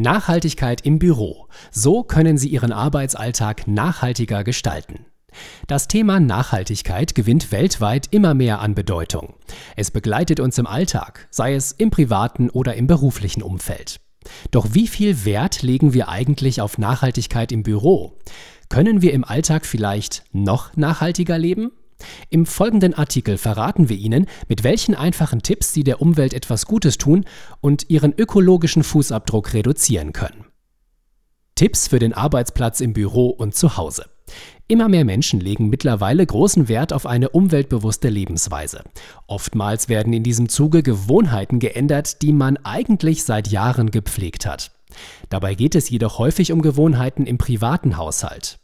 Nachhaltigkeit im Büro. So können Sie Ihren Arbeitsalltag nachhaltiger gestalten. Das Thema Nachhaltigkeit gewinnt weltweit immer mehr an Bedeutung. Es begleitet uns im Alltag, sei es im privaten oder im beruflichen Umfeld. Doch wie viel Wert legen wir eigentlich auf Nachhaltigkeit im Büro? Können wir im Alltag vielleicht noch nachhaltiger leben? Im folgenden Artikel verraten wir Ihnen, mit welchen einfachen Tipps Sie der Umwelt etwas Gutes tun und Ihren ökologischen Fußabdruck reduzieren können. Tipps für den Arbeitsplatz im Büro und zu Hause. Immer mehr Menschen legen mittlerweile großen Wert auf eine umweltbewusste Lebensweise. Oftmals werden in diesem Zuge Gewohnheiten geändert, die man eigentlich seit Jahren gepflegt hat. Dabei geht es jedoch häufig um Gewohnheiten im privaten Haushalt.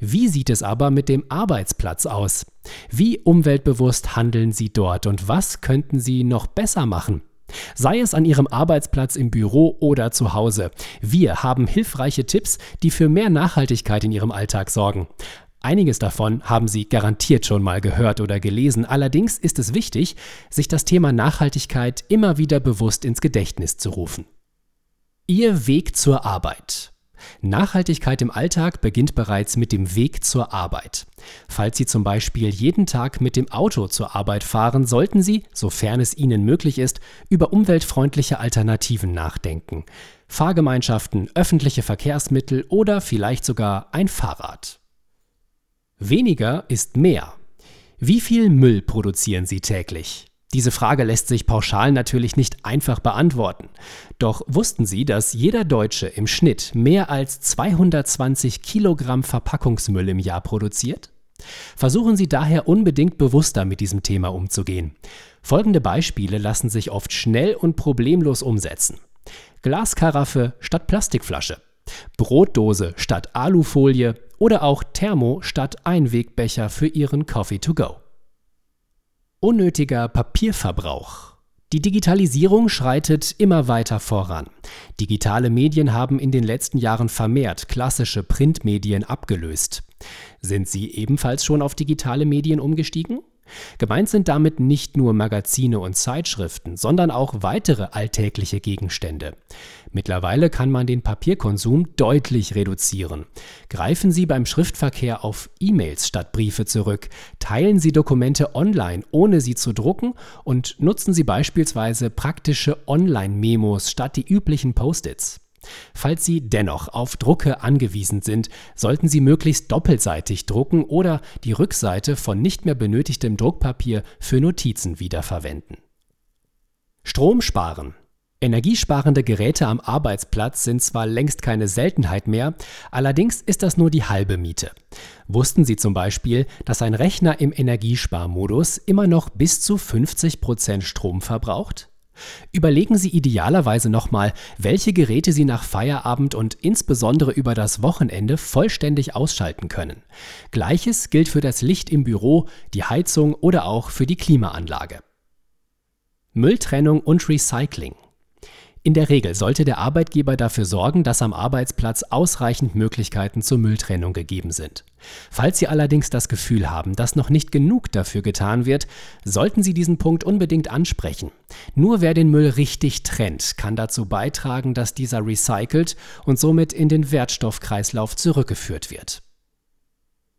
Wie sieht es aber mit dem Arbeitsplatz aus? Wie umweltbewusst handeln Sie dort und was könnten Sie noch besser machen? Sei es an Ihrem Arbeitsplatz im Büro oder zu Hause. Wir haben hilfreiche Tipps, die für mehr Nachhaltigkeit in Ihrem Alltag sorgen. Einiges davon haben Sie garantiert schon mal gehört oder gelesen. Allerdings ist es wichtig, sich das Thema Nachhaltigkeit immer wieder bewusst ins Gedächtnis zu rufen. Ihr Weg zur Arbeit. Nachhaltigkeit im Alltag beginnt bereits mit dem Weg zur Arbeit. Falls Sie zum Beispiel jeden Tag mit dem Auto zur Arbeit fahren, sollten Sie, sofern es Ihnen möglich ist, über umweltfreundliche Alternativen nachdenken. Fahrgemeinschaften, öffentliche Verkehrsmittel oder vielleicht sogar ein Fahrrad. Weniger ist mehr. Wie viel Müll produzieren Sie täglich? Diese Frage lässt sich pauschal natürlich nicht einfach beantworten. Doch wussten Sie, dass jeder Deutsche im Schnitt mehr als 220 Kilogramm Verpackungsmüll im Jahr produziert? Versuchen Sie daher unbedingt bewusster mit diesem Thema umzugehen. Folgende Beispiele lassen sich oft schnell und problemlos umsetzen. Glaskaraffe statt Plastikflasche, Brotdose statt Alufolie oder auch Thermo statt Einwegbecher für Ihren Coffee to go. Unnötiger Papierverbrauch. Die Digitalisierung schreitet immer weiter voran. Digitale Medien haben in den letzten Jahren vermehrt klassische Printmedien abgelöst. Sind Sie ebenfalls schon auf digitale Medien umgestiegen? Gemeint sind damit nicht nur Magazine und Zeitschriften, sondern auch weitere alltägliche Gegenstände. Mittlerweile kann man den Papierkonsum deutlich reduzieren. Greifen Sie beim Schriftverkehr auf E-Mails statt Briefe zurück, teilen Sie Dokumente online, ohne sie zu drucken und nutzen Sie beispielsweise praktische Online-Memos statt die üblichen Post-its. Falls Sie dennoch auf Drucke angewiesen sind, sollten Sie möglichst doppelseitig drucken oder die Rückseite von nicht mehr benötigtem Druckpapier für Notizen wiederverwenden. Strom sparen. Energiesparende Geräte am Arbeitsplatz sind zwar längst keine Seltenheit mehr, allerdings ist das nur die halbe Miete. Wussten Sie zum Beispiel, dass ein Rechner im Energiesparmodus immer noch bis zu 50 Prozent Strom verbraucht? Überlegen Sie idealerweise nochmal, welche Geräte Sie nach Feierabend und insbesondere über das Wochenende vollständig ausschalten können. Gleiches gilt für das Licht im Büro, die Heizung oder auch für die Klimaanlage. Mülltrennung und Recycling. In der Regel sollte der Arbeitgeber dafür sorgen, dass am Arbeitsplatz ausreichend Möglichkeiten zur Mülltrennung gegeben sind. Falls Sie allerdings das Gefühl haben, dass noch nicht genug dafür getan wird, sollten Sie diesen Punkt unbedingt ansprechen. Nur wer den Müll richtig trennt, kann dazu beitragen, dass dieser recycelt und somit in den Wertstoffkreislauf zurückgeführt wird.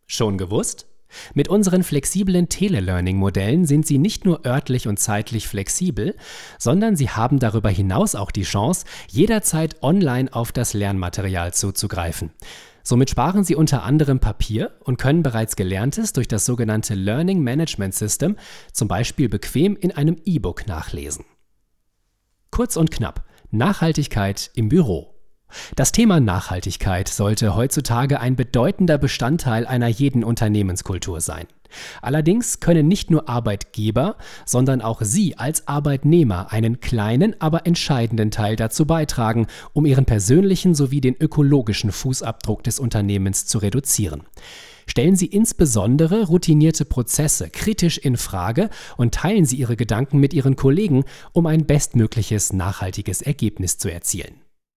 Schon gewusst? Mit unseren flexiblen Telelearning-Modellen sind Sie nicht nur örtlich und zeitlich flexibel, sondern Sie haben darüber hinaus auch die Chance, jederzeit online auf das Lernmaterial zuzugreifen. Somit sparen Sie unter anderem Papier und können bereits Gelerntes durch das sogenannte Learning Management System zum Beispiel bequem in einem E-Book nachlesen. Kurz und knapp, Nachhaltigkeit im Büro. Das Thema Nachhaltigkeit sollte heutzutage ein bedeutender Bestandteil einer jeden Unternehmenskultur sein. Allerdings können nicht nur Arbeitgeber, sondern auch Sie als Arbeitnehmer einen kleinen, aber entscheidenden Teil dazu beitragen, um Ihren persönlichen sowie den ökologischen Fußabdruck des Unternehmens zu reduzieren. Stellen Sie insbesondere routinierte Prozesse kritisch in Frage und teilen Sie Ihre Gedanken mit Ihren Kollegen, um ein bestmögliches nachhaltiges Ergebnis zu erzielen.